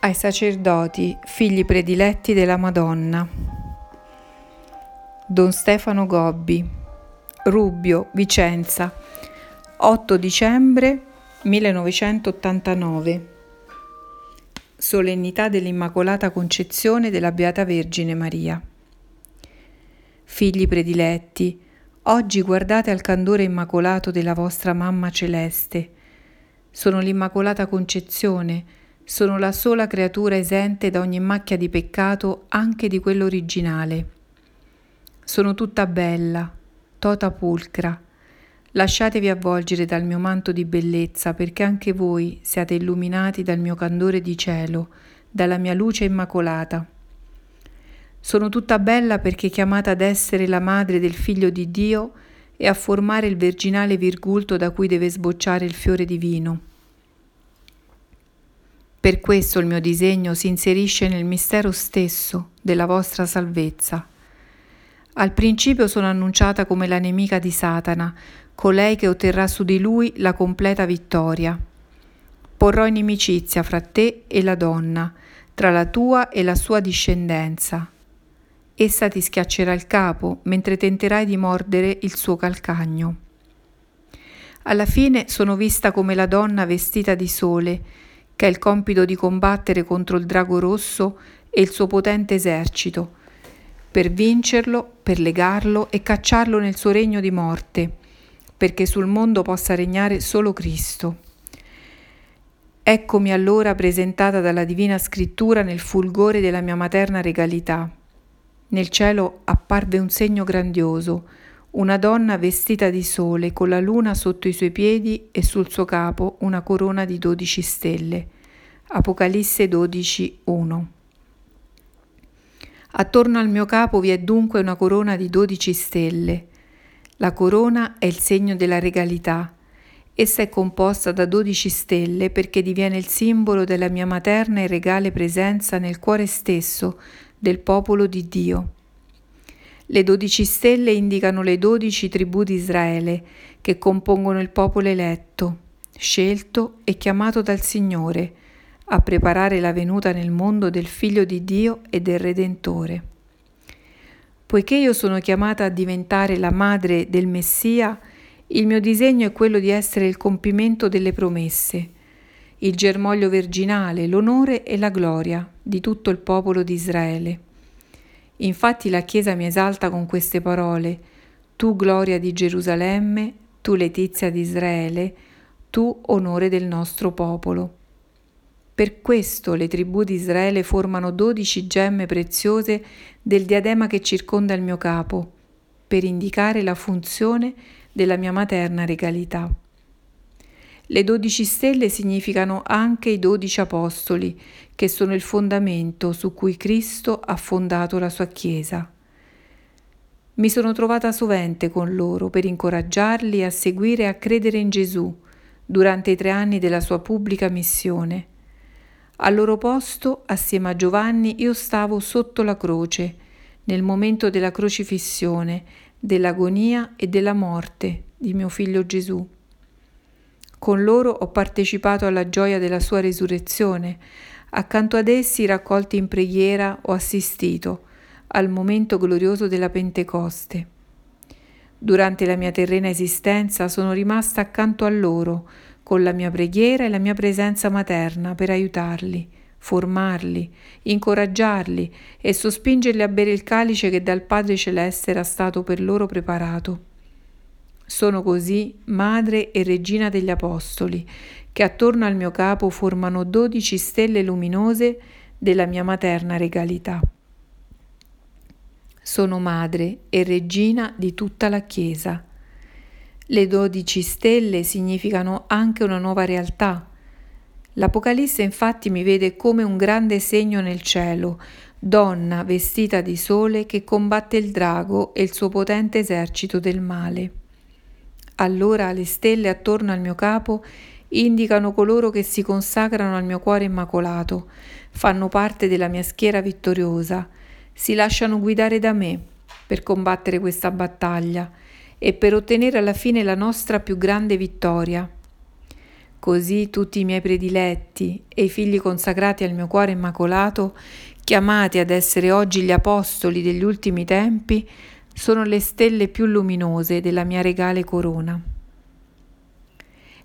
ai sacerdoti, figli prediletti della Madonna. Don Stefano Gobbi, Rubbio, Vicenza, 8 dicembre 1989. Solennità dell'Immacolata Concezione della Beata Vergine Maria. Figli prediletti, oggi guardate al candore immacolato della vostra Mamma Celeste. Sono l'Immacolata Concezione, sono la sola creatura esente da ogni macchia di peccato, anche di quello originale. Sono tutta bella, tota pulcra. Lasciatevi avvolgere dal mio manto di bellezza, perché anche voi siate illuminati dal mio candore di cielo, dalla mia luce immacolata. Sono tutta bella perché chiamata ad essere la madre del figlio di Dio e a formare il virginale virgulto da cui deve sbocciare il fiore divino. Per questo il mio disegno si inserisce nel mistero stesso della vostra salvezza. Al principio sono annunciata come la nemica di Satana, colei che otterrà su di lui la completa vittoria. Porrò inimicizia fra te e la donna, tra la tua e la sua discendenza. Essa ti schiaccerà il capo mentre tenterai di mordere il suo calcagno. Alla fine sono vista come la donna vestita di sole, che ha il compito di combattere contro il drago rosso e il suo potente esercito, per vincerlo, per legarlo e cacciarlo nel suo regno di morte, perché sul mondo possa regnare solo Cristo. Eccomi allora presentata dalla Divina Scrittura nel fulgore della mia materna regalità. Nel cielo apparve un segno grandioso, una donna vestita di sole con la luna sotto i suoi piedi e sul suo capo una corona di dodici stelle. Apocalisse 12, 1. Attorno al mio capo vi è dunque una corona di dodici stelle. La corona è il segno della regalità. Essa è composta da dodici stelle perché diviene il simbolo della mia materna e regale presenza nel cuore stesso del popolo di Dio. Le dodici stelle indicano le dodici tribù di Israele che compongono il popolo eletto, scelto e chiamato dal Signore a preparare la venuta nel mondo del Figlio di Dio e del Redentore. Poiché io sono chiamata a diventare la madre del Messia, il mio disegno è quello di essere il compimento delle promesse, il germoglio virginale, l'onore e la gloria di tutto il popolo di Israele. Infatti la Chiesa mi esalta con queste parole, tu gloria di Gerusalemme, tu letizia di Israele, tu onore del nostro popolo. Per questo le tribù di Israele formano dodici gemme preziose del diadema che circonda il mio capo, per indicare la funzione della mia materna regalità. Le dodici stelle significano anche i dodici apostoli, che sono il fondamento su cui Cristo ha fondato la sua Chiesa. Mi sono trovata sovente con loro per incoraggiarli a seguire e a credere in Gesù durante i tre anni della sua pubblica missione. Al loro posto, assieme a Giovanni, io stavo sotto la croce, nel momento della crocifissione, dell'agonia e della morte di mio figlio Gesù. Con loro ho partecipato alla gioia della sua risurrezione. Accanto ad essi, raccolti in preghiera, ho assistito al momento glorioso della Pentecoste. Durante la mia terrena esistenza sono rimasta accanto a loro, con la mia preghiera e la mia presenza materna per aiutarli, formarli, incoraggiarli e sospingerli a bere il calice che dal Padre Celeste era stato per loro preparato. Sono così madre e regina degli Apostoli, che attorno al mio capo formano dodici stelle luminose della mia materna regalità. Sono madre e regina di tutta la Chiesa. Le dodici stelle significano anche una nuova realtà. L'Apocalisse infatti mi vede come un grande segno nel cielo, donna vestita di sole che combatte il drago e il suo potente esercito del male. Allora le stelle attorno al mio capo indicano coloro che si consacrano al mio cuore immacolato, fanno parte della mia schiera vittoriosa, si lasciano guidare da me per combattere questa battaglia e per ottenere alla fine la nostra più grande vittoria. Così tutti i miei prediletti e i figli consacrati al mio cuore immacolato, chiamati ad essere oggi gli apostoli degli ultimi tempi, sono le stelle più luminose della mia regale corona.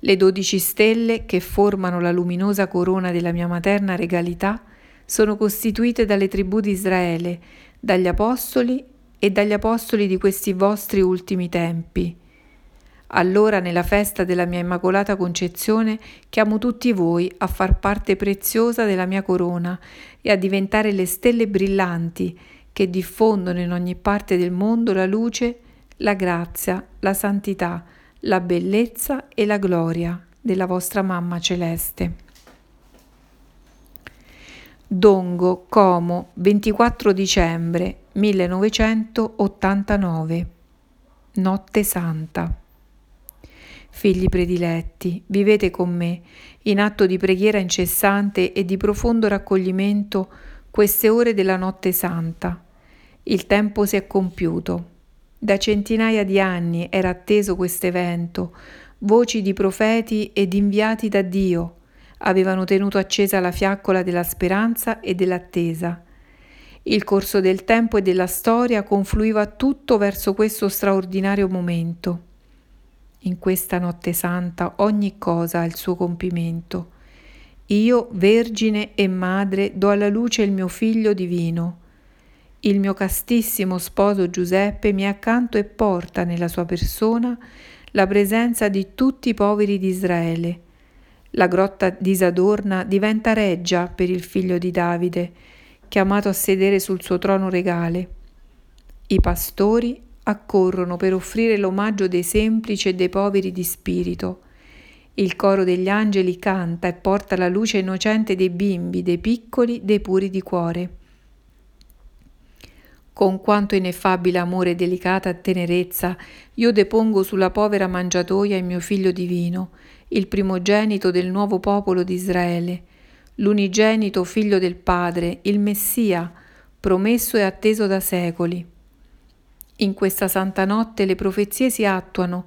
Le dodici stelle che formano la luminosa corona della mia materna regalità sono costituite dalle tribù di Israele, dagli apostoli e dagli apostoli di questi vostri ultimi tempi. Allora nella festa della mia Immacolata Concezione chiamo tutti voi a far parte preziosa della mia corona e a diventare le stelle brillanti che diffondono in ogni parte del mondo la luce, la grazia, la santità, la bellezza e la gloria della vostra mamma celeste. Dongo, Como, 24 dicembre 1989. Notte Santa. Figli prediletti, vivete con me, in atto di preghiera incessante e di profondo raccoglimento, queste ore della notte santa. Il tempo si è compiuto. Da centinaia di anni era atteso questo evento, voci di profeti ed inviati da Dio avevano tenuto accesa la fiaccola della speranza e dell'attesa. Il corso del tempo e della storia confluiva tutto verso questo straordinario momento. In questa notte santa ogni cosa ha il suo compimento. Io, vergine e madre, do alla luce il mio figlio divino il mio castissimo sposo Giuseppe mi accanto e porta nella sua persona la presenza di tutti i poveri di Israele. La grotta disadorna diventa reggia per il figlio di Davide, chiamato a sedere sul suo trono regale. I pastori accorrono per offrire l'omaggio dei semplici e dei poveri di spirito. Il coro degli angeli canta e porta la luce innocente dei bimbi, dei piccoli, dei puri di cuore con quanto ineffabile amore e delicata tenerezza io depongo sulla povera mangiatoia il mio figlio divino, il primogenito del nuovo popolo di Israele, l'unigenito figlio del Padre, il Messia, promesso e atteso da secoli. In questa santa notte le profezie si attuano,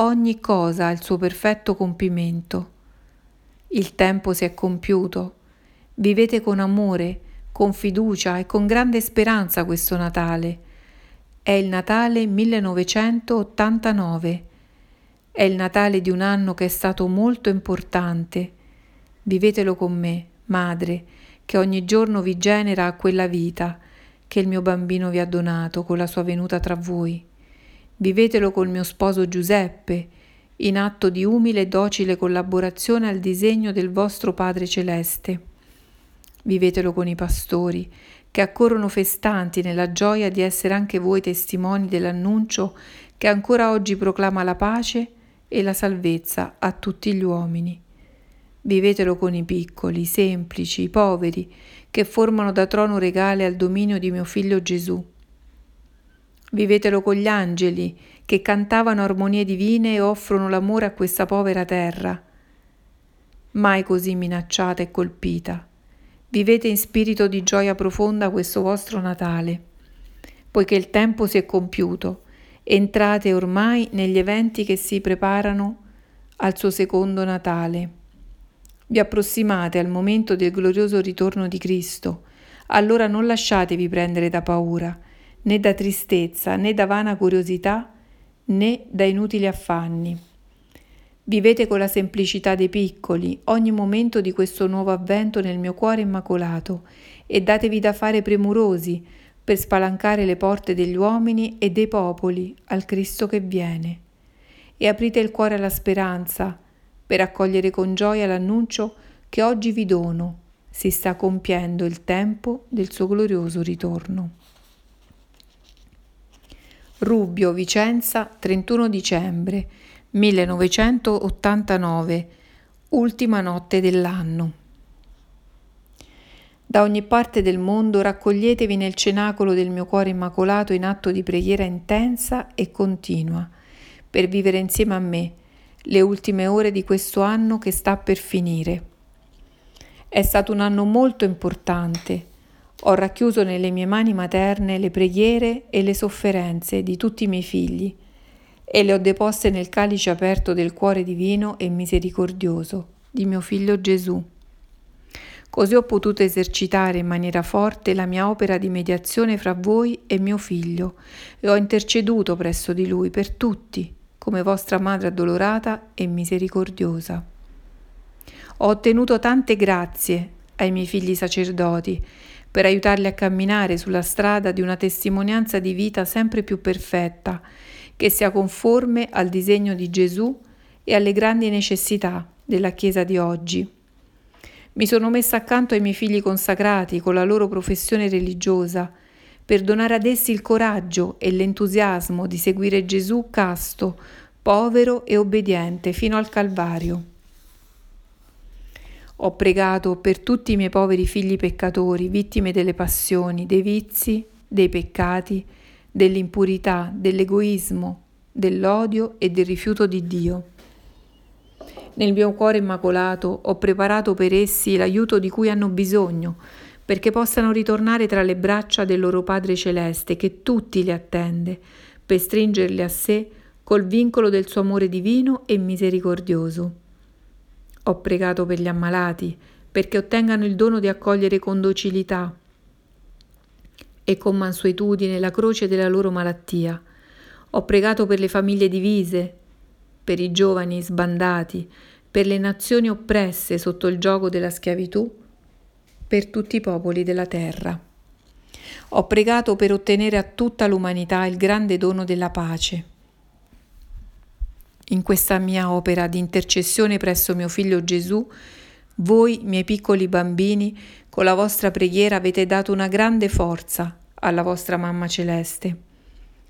ogni cosa ha il suo perfetto compimento. Il tempo si è compiuto. Vivete con amore, con fiducia e con grande speranza questo Natale. È il Natale 1989. È il Natale di un anno che è stato molto importante. Vivetelo con me, madre, che ogni giorno vi genera quella vita che il mio bambino vi ha donato con la sua venuta tra voi. Vivetelo col mio sposo Giuseppe, in atto di umile e docile collaborazione al disegno del vostro Padre Celeste. Vivetelo con i pastori, che accorrono festanti nella gioia di essere anche voi testimoni dell'annuncio che ancora oggi proclama la pace e la salvezza a tutti gli uomini. Vivetelo con i piccoli, i semplici, i poveri, che formano da trono regale al dominio di mio figlio Gesù. Vivetelo con gli angeli, che cantavano armonie divine e offrono l'amore a questa povera terra, mai così minacciata e colpita. Vivete in spirito di gioia profonda questo vostro Natale, poiché il tempo si è compiuto. Entrate ormai negli eventi che si preparano al suo secondo Natale. Vi approssimate al momento del glorioso ritorno di Cristo. Allora non lasciatevi prendere da paura, né da tristezza, né da vana curiosità, né da inutili affanni. Vivete con la semplicità dei piccoli ogni momento di questo nuovo avvento nel mio cuore immacolato e datevi da fare premurosi per spalancare le porte degli uomini e dei popoli al Cristo che viene. E aprite il cuore alla speranza per accogliere con gioia l'annuncio che oggi vi dono. Si sta compiendo il tempo del suo glorioso ritorno. Rubbio, Vicenza, 31 dicembre 1989, ultima notte dell'anno. Da ogni parte del mondo raccoglietevi nel cenacolo del mio cuore immacolato in atto di preghiera intensa e continua, per vivere insieme a me le ultime ore di questo anno che sta per finire. È stato un anno molto importante. Ho racchiuso nelle mie mani materne le preghiere e le sofferenze di tutti i miei figli e le ho deposte nel calice aperto del cuore divino e misericordioso di mio figlio Gesù. Così ho potuto esercitare in maniera forte la mia opera di mediazione fra voi e mio figlio e ho interceduto presso di lui per tutti, come vostra madre addolorata e misericordiosa. Ho ottenuto tante grazie ai miei figli sacerdoti per aiutarli a camminare sulla strada di una testimonianza di vita sempre più perfetta, che sia conforme al disegno di Gesù e alle grandi necessità della Chiesa di oggi. Mi sono messa accanto ai miei figli consacrati con la loro professione religiosa, per donare ad essi il coraggio e l'entusiasmo di seguire Gesù casto, povero e obbediente fino al Calvario. Ho pregato per tutti i miei poveri figli peccatori, vittime delle passioni, dei vizi, dei peccati, dell'impurità, dell'egoismo, dell'odio e del rifiuto di Dio. Nel mio cuore immacolato ho preparato per essi l'aiuto di cui hanno bisogno, perché possano ritornare tra le braccia del loro Padre Celeste, che tutti li attende, per stringerli a sé col vincolo del suo amore divino e misericordioso. Ho pregato per gli ammalati, perché ottengano il dono di accogliere con docilità e con mansuetudine la croce della loro malattia. Ho pregato per le famiglie divise, per i giovani sbandati, per le nazioni oppresse sotto il gioco della schiavitù, per tutti i popoli della terra. Ho pregato per ottenere a tutta l'umanità il grande dono della pace. In questa mia opera di intercessione presso mio figlio Gesù, voi, miei piccoli bambini, con la vostra preghiera avete dato una grande forza alla vostra mamma celeste.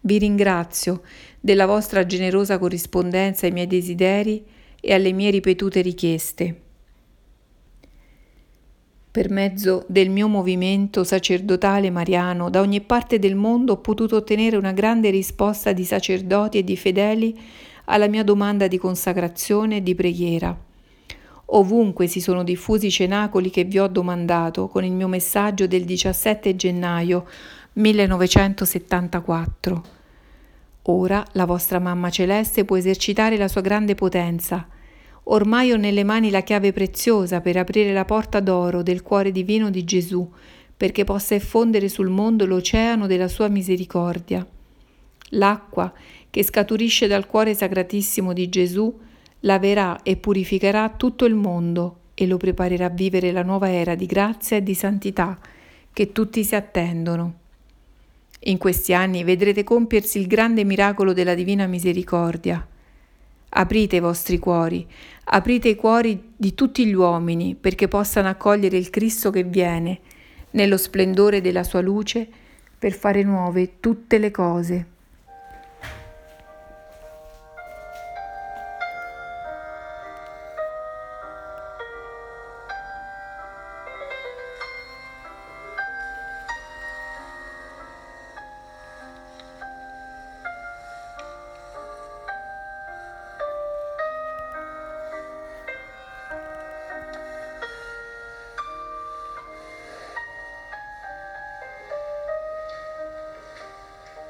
Vi ringrazio della vostra generosa corrispondenza ai miei desideri e alle mie ripetute richieste. Per mezzo del mio movimento sacerdotale mariano da ogni parte del mondo ho potuto ottenere una grande risposta di sacerdoti e di fedeli alla mia domanda di consacrazione e di preghiera. Ovunque si sono diffusi i cenacoli che vi ho domandato con il mio messaggio del 17 gennaio 1974. Ora la vostra mamma celeste può esercitare la sua grande potenza. Ormai ho nelle mani la chiave preziosa per aprire la porta d'oro del cuore divino di Gesù, perché possa effondere sul mondo l'oceano della sua misericordia. L'acqua che scaturisce dal cuore sacratissimo di Gesù laverà e purificherà tutto il mondo e lo preparerà a vivere la nuova era di grazia e di santità che tutti si attendono. In questi anni vedrete compiersi il grande miracolo della Divina Misericordia. Aprite i vostri cuori, aprite i cuori di tutti gli uomini perché possano accogliere il Cristo che viene, nello splendore della sua luce, per fare nuove tutte le cose.